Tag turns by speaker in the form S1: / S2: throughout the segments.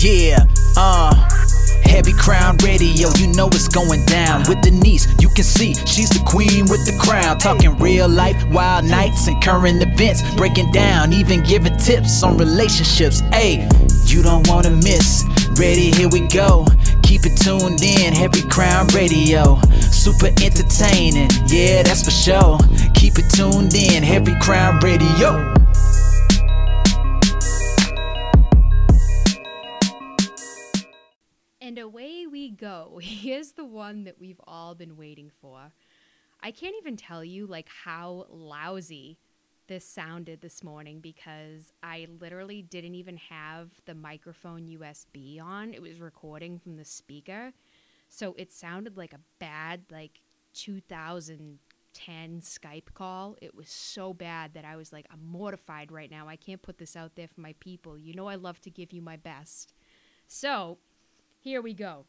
S1: Yeah, uh. Heavy Crown Radio, you know it's going down. With Denise, you can see she's the queen with the crown. Talking real life, wild nights, and current events. Breaking down, even giving tips on relationships. Hey, you don't wanna miss. Ready, here we go. Keep it tuned in, Heavy Crown Radio. Super entertaining, yeah, that's for sure. Keep it tuned in, Heavy Crown Radio.
S2: Go. Here's the one that we've all been waiting for. I can't even tell you like how lousy this sounded this morning because I literally didn't even have the microphone USB on. It was recording from the speaker. So it sounded like a bad like 2010 Skype call. It was so bad that I was like I'm mortified right now. I can't put this out there for my people. You know I love to give you my best. So, here we go.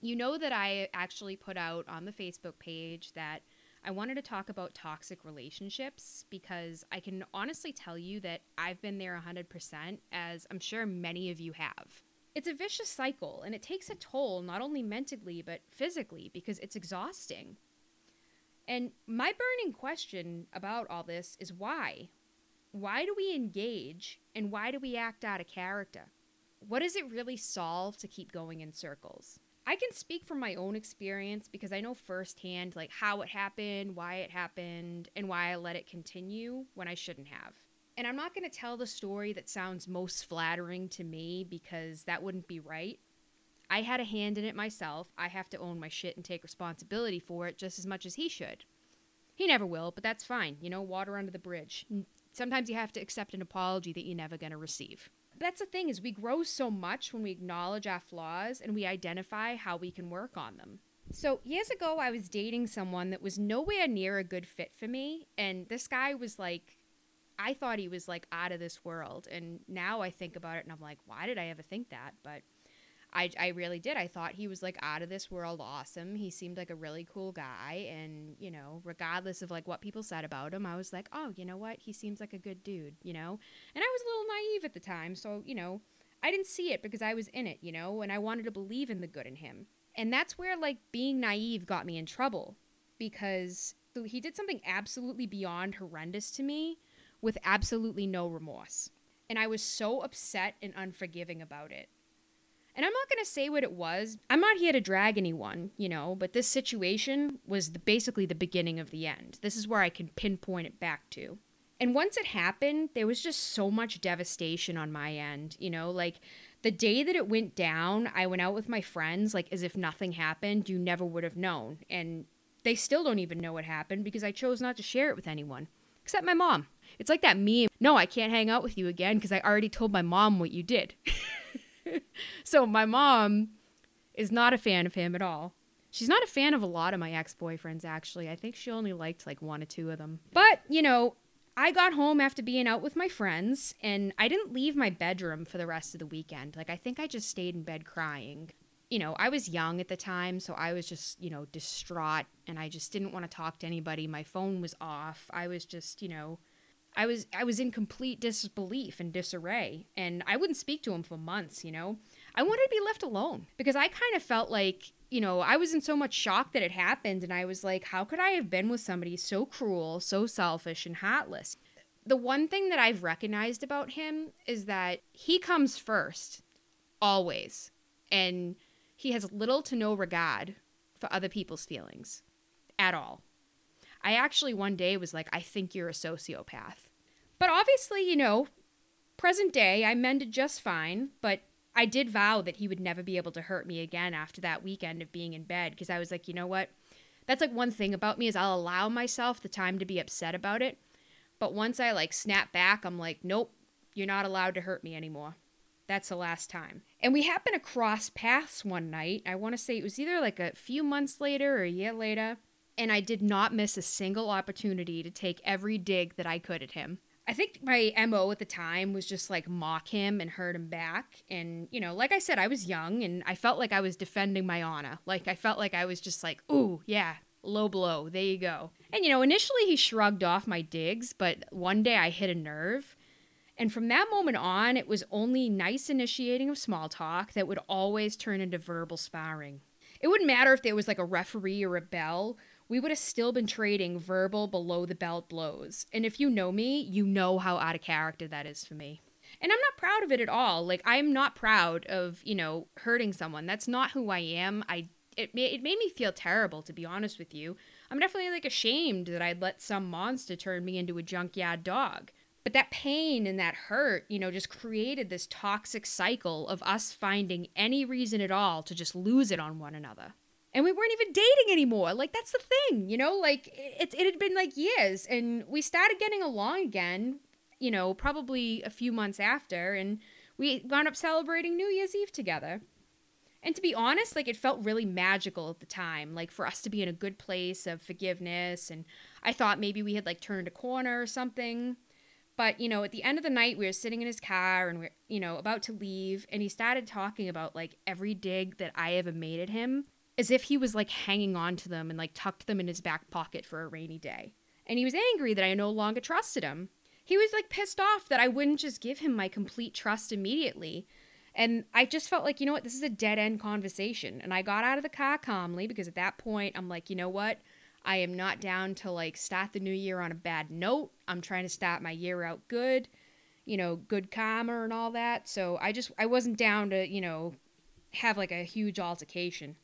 S2: You know that I actually put out on the Facebook page that I wanted to talk about toxic relationships because I can honestly tell you that I've been there 100%, as I'm sure many of you have. It's a vicious cycle and it takes a toll not only mentally but physically because it's exhausting. And my burning question about all this is why? Why do we engage and why do we act out of character? what does it really solve to keep going in circles? I can speak from my own experience because I know firsthand like how it happened, why it happened, and why I let it continue when I shouldn't have. And I'm not going to tell the story that sounds most flattering to me because that wouldn't be right. I had a hand in it myself. I have to own my shit and take responsibility for it just as much as he should. He never will, but that's fine. You know, water under the bridge. Sometimes you have to accept an apology that you're never going to receive that's the thing is we grow so much when we acknowledge our flaws and we identify how we can work on them. So, years ago I was dating someone that was nowhere near a good fit for me and this guy was like I thought he was like out of this world and now I think about it and I'm like why did I ever think that? But I, I really did. I thought he was like out of this world awesome. He seemed like a really cool guy. And, you know, regardless of like what people said about him, I was like, oh, you know what? He seems like a good dude, you know? And I was a little naive at the time. So, you know, I didn't see it because I was in it, you know? And I wanted to believe in the good in him. And that's where like being naive got me in trouble because he did something absolutely beyond horrendous to me with absolutely no remorse. And I was so upset and unforgiving about it. And I'm not going to say what it was. I'm not here to drag anyone, you know, but this situation was the, basically the beginning of the end. This is where I can pinpoint it back to. And once it happened, there was just so much devastation on my end, you know, like the day that it went down, I went out with my friends like as if nothing happened. You never would have known. And they still don't even know what happened because I chose not to share it with anyone except my mom. It's like that meme. No, I can't hang out with you again because I already told my mom what you did. so my mom is not a fan of him at all. She's not a fan of a lot of my ex boyfriends, actually. I think she only liked like one or two of them. But, you know, I got home after being out with my friends, and I didn't leave my bedroom for the rest of the weekend. Like, I think I just stayed in bed crying. You know, I was young at the time, so I was just, you know, distraught, and I just didn't want to talk to anybody. My phone was off. I was just, you know, I was I was in complete disbelief and disarray, and I wouldn't speak to him for months. You know, I wanted to be left alone because I kind of felt like you know I was in so much shock that it happened, and I was like, how could I have been with somebody so cruel, so selfish, and heartless? The one thing that I've recognized about him is that he comes first, always, and he has little to no regard for other people's feelings at all. I actually one day was like, I think you're a sociopath. But obviously, you know, present day, I mended just fine, but I did vow that he would never be able to hurt me again after that weekend of being in bed because I was like, you know what? That's like one thing about me is I'll allow myself the time to be upset about it. But once I like snap back, I'm like, nope, you're not allowed to hurt me anymore. That's the last time. And we happened to cross paths one night. I want to say it was either like a few months later or a year later. And I did not miss a single opportunity to take every dig that I could at him. I think my MO at the time was just like mock him and hurt him back. And, you know, like I said, I was young and I felt like I was defending my honor. Like I felt like I was just like, ooh, yeah, low blow. There you go. And, you know, initially he shrugged off my digs, but one day I hit a nerve And from that moment on, it was only nice initiating of small talk that would always turn into verbal sparring. It wouldn't matter if there was like a referee or a bell, we would have still been trading verbal below the belt blows. And if you know me, you know how out of character that is for me. And I'm not proud of it at all. Like I'm not proud of, you know, hurting someone. That's not who I am. I it made, it made me feel terrible to be honest with you. I'm definitely like ashamed that I'd let some monster turn me into a junkyard dog. But that pain and that hurt, you know, just created this toxic cycle of us finding any reason at all to just lose it on one another. And we weren't even dating anymore. Like that's the thing, you know, like it, it had been like years and we started getting along again, you know, probably a few months after and we wound up celebrating New Year's Eve together. And to be honest, like it felt really magical at the time, like for us to be in a good place of forgiveness. And I thought maybe we had like turned a corner or something. But, you know, at the end of the night, we were sitting in his car and we are you know, about to leave. And he started talking about like every dig that I ever made at him as if he was like hanging on to them and like tucked them in his back pocket for a rainy day. And he was angry that I no longer trusted him. He was like pissed off that I wouldn't just give him my complete trust immediately and I just felt like, you know what, this is a dead end conversation. And I got out of the car calmly because at that point, I'm like, you know what? I am not down to like start the new year on a bad note. I'm trying to start my year out good, you know, good karma and all that. So I just, I wasn't down to, you know, have like a huge altercation.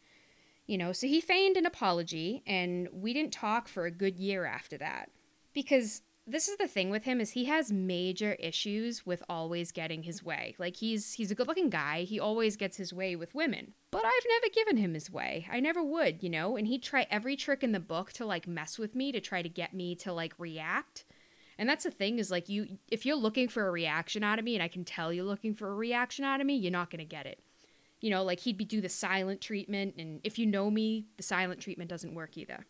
S2: You know, so he feigned an apology and we didn't talk for a good year after that. Because this is the thing with him is he has major issues with always getting his way. Like he's he's a good-looking guy. He always gets his way with women. But I've never given him his way. I never would, you know, and he'd try every trick in the book to like mess with me to try to get me to like react. And that's the thing is like you if you're looking for a reaction out of me and I can tell you're looking for a reaction out of me, you're not going to get it. You know, like he'd be do the silent treatment and if you know me, the silent treatment doesn't work either.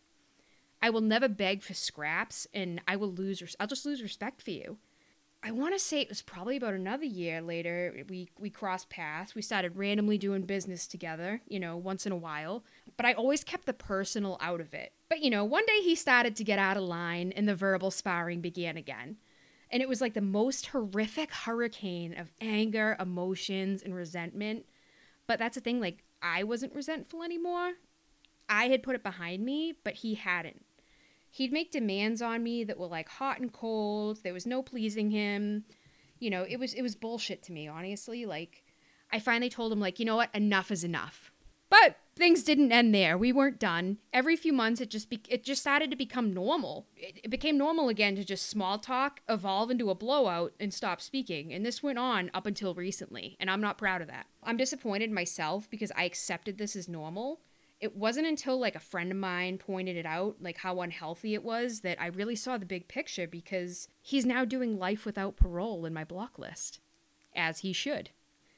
S2: I will never beg for scraps and I will lose I'll just lose respect for you. I want to say it was probably about another year later we we crossed paths. We started randomly doing business together, you know, once in a while, but I always kept the personal out of it. But you know, one day he started to get out of line and the verbal sparring began again. And it was like the most horrific hurricane of anger, emotions, and resentment. But that's the thing like I wasn't resentful anymore. I had put it behind me, but he hadn't he'd make demands on me that were like hot and cold. There was no pleasing him. You know, it was it was bullshit to me, honestly. Like I finally told him like, "You know what? Enough is enough." But things didn't end there. We weren't done. Every few months it just be- it just started to become normal. It, it became normal again to just small talk, evolve into a blowout and stop speaking. And this went on up until recently, and I'm not proud of that. I'm disappointed myself because I accepted this as normal it wasn't until like a friend of mine pointed it out, like how unhealthy it was, that I really saw the big picture because he's now doing life without parole in my block list. As he should.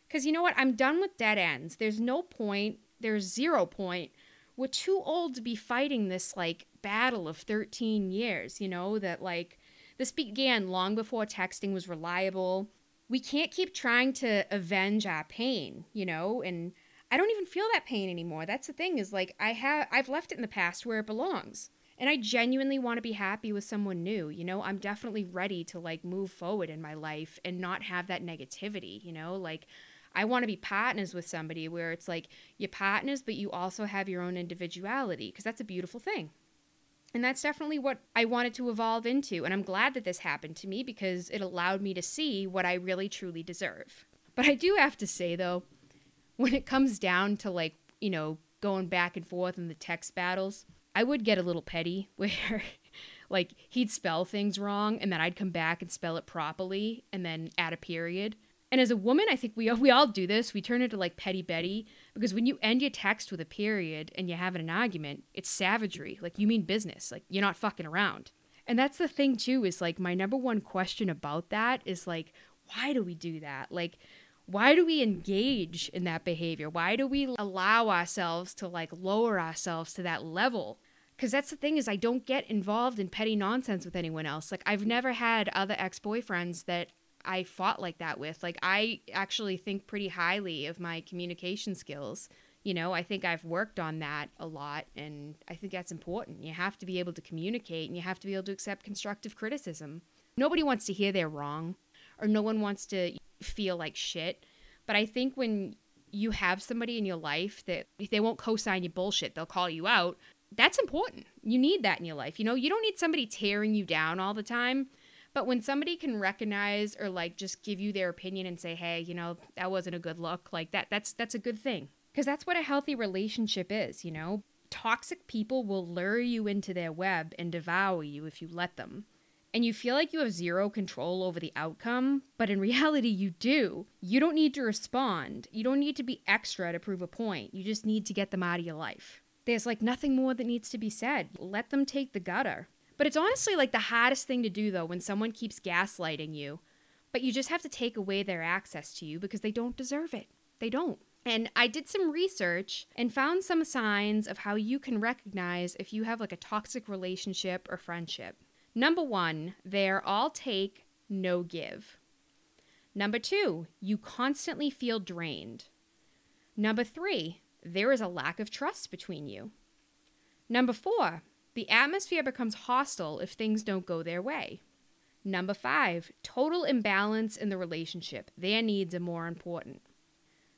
S2: Because you know what? I'm done with dead ends. There's no point, there's zero point. We're too old to be fighting this like battle of 13 years, you know, that like this began long before texting was reliable. We can't keep trying to avenge our pain, you know, and I don't even feel that pain anymore. That's the thing is like I have I've left it in the past where it belongs. And I genuinely want to be happy with someone new. You know, I'm definitely ready to like move forward in my life and not have that negativity, you know? Like I want to be partners with somebody where it's like you're partners but you also have your own individuality because that's a beautiful thing. And that's definitely what I wanted to evolve into. And I'm glad that this happened to me because it allowed me to see what I really truly deserve. But I do have to say, though, when it comes down to like, you know, going back and forth in the text battles, I would get a little petty where like he'd spell things wrong and then I'd come back and spell it properly and then add a period. And as a woman, I think we we all do this. We turn into like petty Betty because when you end your text with a period and you're having an argument, it's savagery. Like you mean business. Like you're not fucking around. And that's the thing too is like my number one question about that is like why do we do that? Like why do we engage in that behavior? Why do we allow ourselves to like lower ourselves to that level? Because that's the thing is I don't get involved in petty nonsense with anyone else. Like I've never had other ex-boyfriends that I fought like that with. Like I actually think pretty highly of my communication skills. You know, I think I've worked on that a lot and I think that's important. You have to be able to communicate and you have to be able to accept constructive criticism. Nobody wants to hear they're wrong or no one wants to feel like shit. But I think when you have somebody in your life that if they won't co-sign your bullshit, they'll call you out. That's important. You need that in your life. You know, you don't need somebody tearing you down all the time. But when somebody can recognize or like just give you their opinion and say, "Hey, you know, that wasn't a good look." Like that that's that's a good thing. Cuz that's what a healthy relationship is, you know? Toxic people will lure you into their web and devour you if you let them and you feel like you have zero control over the outcome, but in reality, you do. You don't need to respond. You don't need to be extra to prove a point. You just need to get them out of your life. There's like nothing more that needs to be said. Let them take the gutter. But it's honestly like the hardest thing to do though when someone keeps gaslighting you. But you just have to take away their access to you because they don't deserve it. They don't. And I did some research and found some signs of how you can recognize if you have like a toxic relationship or friendship. Number one, they're all take, no give. Number two, you constantly feel drained. Number three, there is a lack of trust between you. Number four, the atmosphere becomes hostile if things don't go their way. Number five, total imbalance in the relationship. Their needs are more important.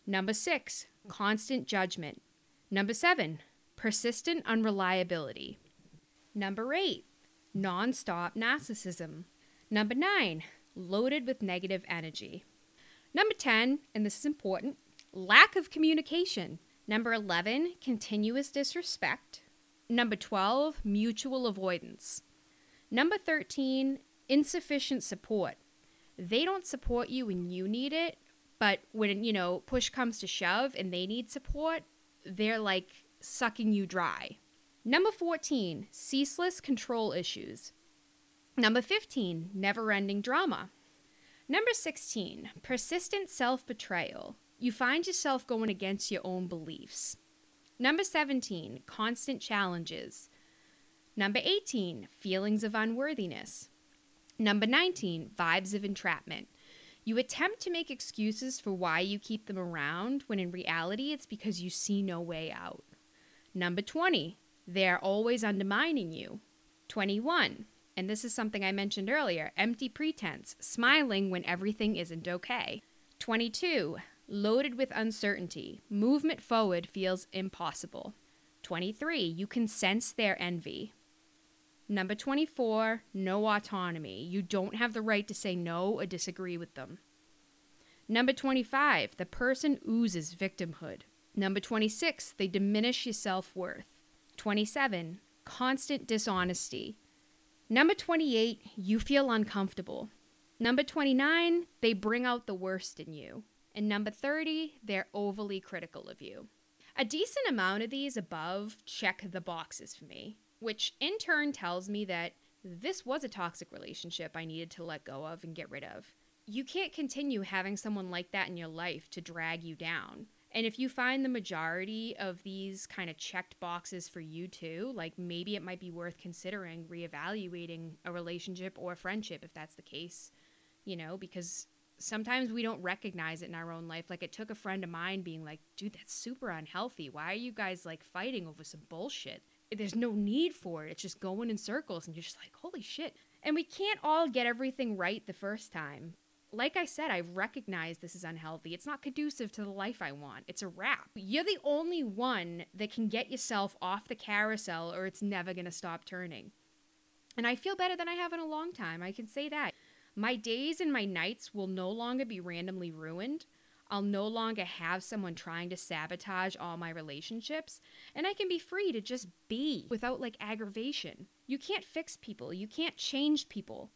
S2: Number six, constant judgment. Number seven, persistent unreliability. Number eight, nonstop narcissism. Number nine, loaded with negative energy. Number 10, and this is important, lack of communication. Number 11, continuous disrespect. Number 12, mutual avoidance. Number 13, insufficient support. They don't support you when you need it, but when, you know, push comes to shove and they need support, they're like sucking you dry. Number 14, ceaseless control issues. Number 15, never ending drama. Number 16, persistent self betrayal. You find yourself going against your own beliefs. Number 17, constant challenges. Number 18, feelings of unworthiness. Number 19, vibes of entrapment. You attempt to make excuses for why you keep them around when in reality it's because you see no way out. Number 20, they're always undermining you. 21. And this is something I mentioned earlier empty pretense, smiling when everything isn't okay. 22. Loaded with uncertainty. Movement forward feels impossible. 23. You can sense their envy. Number 24. No autonomy. You don't have the right to say no or disagree with them. Number 25. The person oozes victimhood. Number 26. They diminish your self worth. 27, constant dishonesty. Number 28, you feel uncomfortable. Number 29, they bring out the worst in you. And number 30, they're overly critical of you. A decent amount of these above check the boxes for me, which in turn tells me that this was a toxic relationship I needed to let go of and get rid of. You can't continue having someone like that in your life to drag you down. And if you find the majority of these kind of checked boxes for you too, like maybe it might be worth considering reevaluating a relationship or a friendship if that's the case, you know, because sometimes we don't recognize it in our own life. Like it took a friend of mine being like, dude, that's super unhealthy. Why are you guys like fighting over some bullshit? There's no need for it. It's just going in circles and you're just like, holy shit. And we can't all get everything right the first time like I said, I recognize this is unhealthy. It's not conducive to the life I want. It's a wrap. You're the only one that can get yourself off the carousel or it's never going to stop turning. And I feel better than I have in a long time. I can say that. My days and my nights will no longer be randomly ruined. I'll no longer have someone trying to sabotage all my relationships, and I can be free to just be without like aggravation. You can't fix people, you can't change people.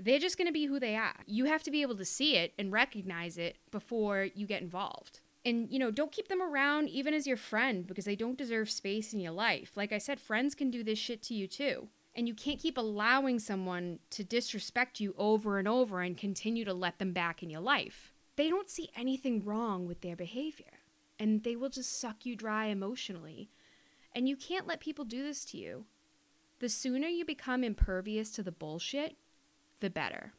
S2: They're just going to be who they are. You have to be able to see it and recognize it before you get involved. And, you know, don't keep them around even as your friend because they don't deserve space in your life. Like I said, friends can do this shit to you too. And you can't keep allowing someone to disrespect you over and over and continue to let them back in your life. They don't see anything wrong with their behavior, and they will just suck you dry emotionally. And you can't let people do this to you. The sooner you become impervious to the bullshit, the better.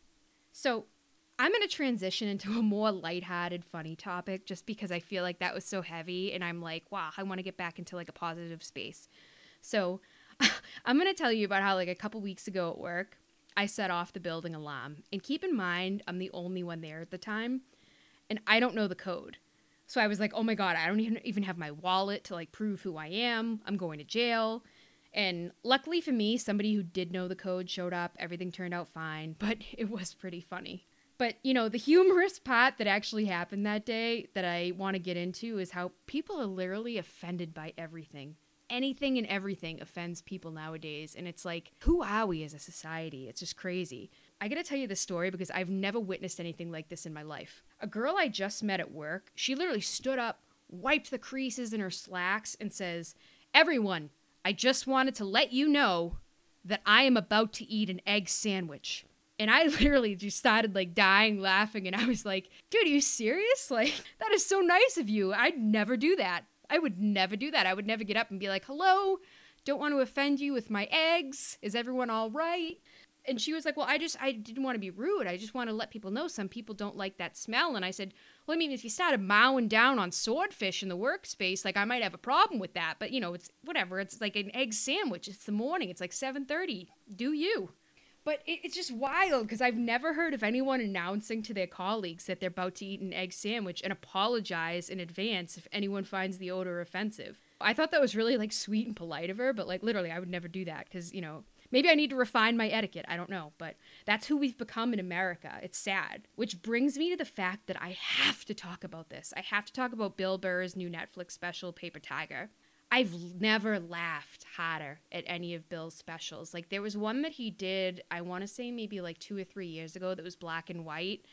S2: So I'm going to transition into a more lighthearted, funny topic just because I feel like that was so heavy and I'm like, wow, I want to get back into like a positive space. So I'm going to tell you about how like a couple weeks ago at work, I set off the building alarm. And keep in mind, I'm the only one there at the time, and I don't know the code. So I was like, oh my God, I don't even, even have my wallet to like prove who I am. I'm going to jail. And luckily for me, somebody who did know the code showed up. Everything turned out fine, but it was pretty funny. But, you know, the humorous part that actually happened that day that I want to get into is how people are literally offended by everything. Anything and everything offends people nowadays. And it's like, who are we as a society? It's just crazy. I gotta tell you this story because I've never witnessed anything like this in my life. A girl I just met at work, she literally stood up, wiped the creases in her slacks, and says, Everyone, I just wanted to let you know that I am about to eat an egg sandwich. And I literally just started like dying laughing. And I was like, dude, are you serious? Like, that is so nice of you. I'd never do that. I would never do that. I would never get up and be like, hello, don't want to offend you with my eggs. Is everyone all right? And she was like, well, I just, I didn't want to be rude. I just want to let people know some people don't like that smell. And I said, well, I mean, if you started mowing down on swordfish in the workspace, like I might have a problem with that. But you know, it's whatever. It's like an egg sandwich. It's the morning. It's like 7:30. Do you? But it, it's just wild because I've never heard of anyone announcing to their colleagues that they're about to eat an egg sandwich and apologize in advance if anyone finds the odor offensive. I thought that was really like sweet and polite of her, but like literally, I would never do that because you know maybe I need to refine my etiquette. I don't know, but that's who we've become in America. It's sad. Which brings me to the fact that I have to talk about this. I have to talk about Bill Burr's new Netflix special, Paper Tiger. I've never laughed harder at any of Bill's specials. Like there was one that he did, I want to say maybe like 2 or 3 years ago that was black and white.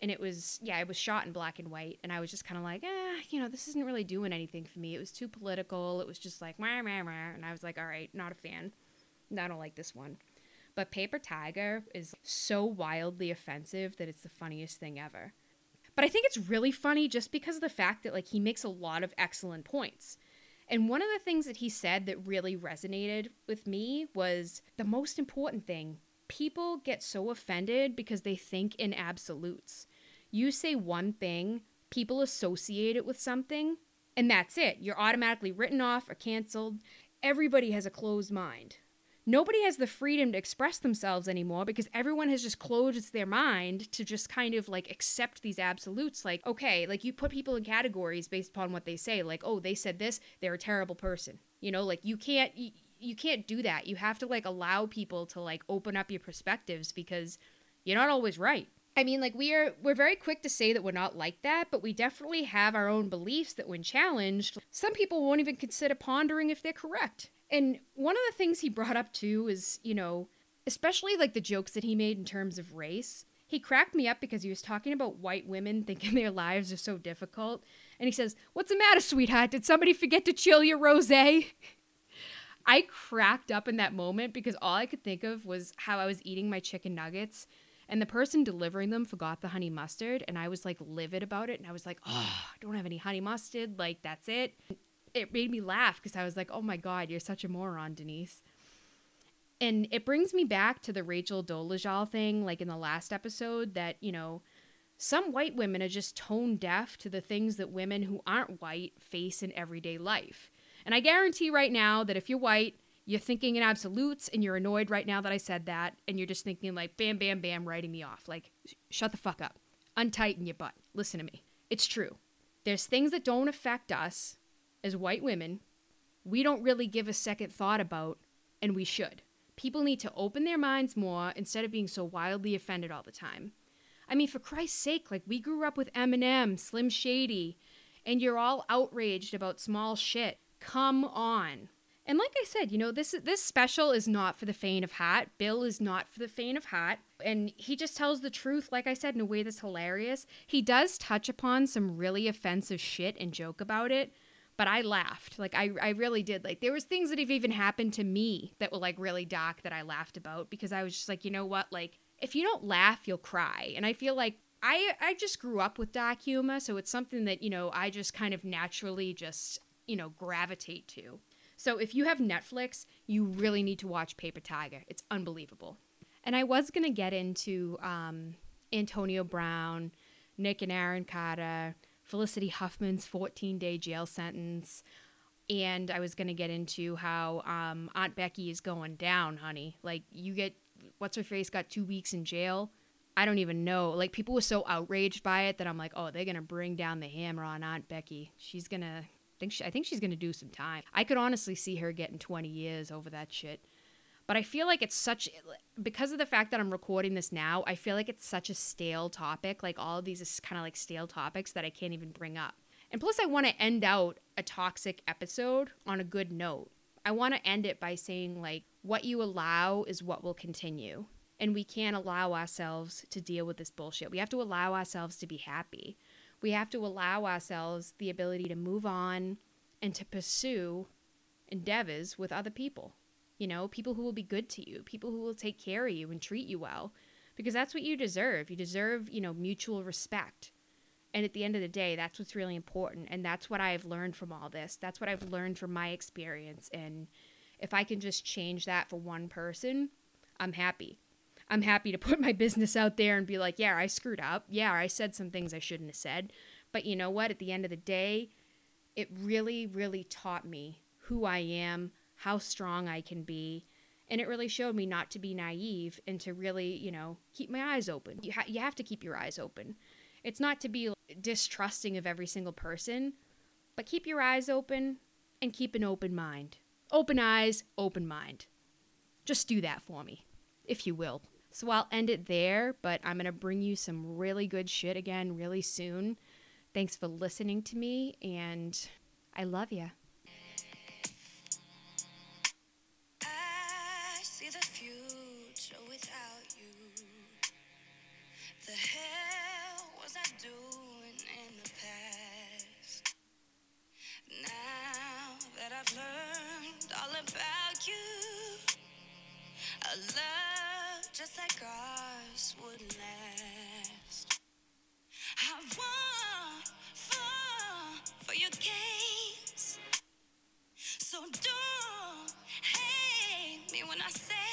S2: And it was yeah, it was shot in black and white and I was just kind of like, "Eh, you know, this isn't really doing anything for me. It was too political. It was just like, wah, wah, wah. and I was like, "All right, not a fan." I don't like this one. But Paper Tiger is so wildly offensive that it's the funniest thing ever. But I think it's really funny just because of the fact that like he makes a lot of excellent points. And one of the things that he said that really resonated with me was the most important thing people get so offended because they think in absolutes. You say one thing, people associate it with something, and that's it. You're automatically written off or canceled. Everybody has a closed mind. Nobody has the freedom to express themselves anymore because everyone has just closed their mind to just kind of like accept these absolutes. Like, okay, like you put people in categories based upon what they say. Like, oh, they said this, they're a terrible person. You know, like you can't. You, you can't do that. You have to like allow people to like open up your perspectives because you're not always right. I mean, like we are we're very quick to say that we're not like that, but we definitely have our own beliefs that when challenged, some people won't even consider pondering if they're correct. And one of the things he brought up too is, you know, especially like the jokes that he made in terms of race. He cracked me up because he was talking about white women thinking their lives are so difficult. And he says, What's the matter, sweetheart? Did somebody forget to chill your rose? I cracked up in that moment because all I could think of was how I was eating my chicken nuggets and the person delivering them forgot the honey mustard and I was like livid about it and I was like, "Oh, I don't have any honey mustard. Like that's it." It made me laugh because I was like, "Oh my god, you're such a moron, Denise." And it brings me back to the Rachel Dolezal thing like in the last episode that, you know, some white women are just tone deaf to the things that women who aren't white face in everyday life. And I guarantee right now that if you're white, you're thinking in absolutes and you're annoyed right now that I said that. And you're just thinking, like, bam, bam, bam, writing me off. Like, shut the fuck up. Untighten your butt. Listen to me. It's true. There's things that don't affect us as white women, we don't really give a second thought about, and we should. People need to open their minds more instead of being so wildly offended all the time. I mean, for Christ's sake, like, we grew up with Eminem, Slim Shady, and you're all outraged about small shit. Come on. And like I said, you know, this this special is not for the faint of heart. Bill is not for the faint of heart, and he just tells the truth like I said in a way that's hilarious. He does touch upon some really offensive shit and joke about it, but I laughed. Like I I really did. Like there was things that have even happened to me that were like really dark that I laughed about because I was just like, you know what? Like if you don't laugh, you'll cry. And I feel like I I just grew up with dark humor, so it's something that, you know, I just kind of naturally just you know, gravitate to. So if you have Netflix, you really need to watch Paper Tiger. It's unbelievable. And I was to get into um, Antonio Brown, Nick and Aaron Carter, Felicity Huffman's 14 day jail sentence. And I was going to get into how um, Aunt Becky is going down, honey. Like, you get what's her face got two weeks in jail. I don't even know. Like people were so outraged by it that I'm like, oh, they're gonna bring down the hammer on Aunt Becky. She's gonna think she, I think she's gonna do some time. I could honestly see her getting 20 years over that shit. But I feel like it's such because of the fact that I'm recording this now. I feel like it's such a stale topic. Like all of these is kind of like stale topics that I can't even bring up. And plus, I want to end out a toxic episode on a good note. I want to end it by saying like what you allow is what will continue and we can't allow ourselves to deal with this bullshit. We have to allow ourselves to be happy. We have to allow ourselves the ability to move on and to pursue endeavors with other people. You know, people who will be good to you, people who will take care of you and treat you well, because that's what you deserve. You deserve, you know, mutual respect. And at the end of the day, that's what's really important. And that's what I've learned from all this. That's what I've learned from my experience. And if I can just change that for one person, I'm happy. I'm happy to put my business out there and be like, yeah, I screwed up. Yeah, I said some things I shouldn't have said. But you know what? At the end of the day, it really, really taught me who I am, how strong I can be. And it really showed me not to be naive and to really, you know, keep my eyes open. You, ha- you have to keep your eyes open. It's not to be distrusting of every single person, but keep your eyes open and keep an open mind. Open eyes, open mind. Just do that for me, if you will. So I'll end it there, but I'm going to bring you some really good shit again really soon. Thanks for listening to me, and I love you. A love just like ours would last. I won't fall for your games. So don't hate me when I say.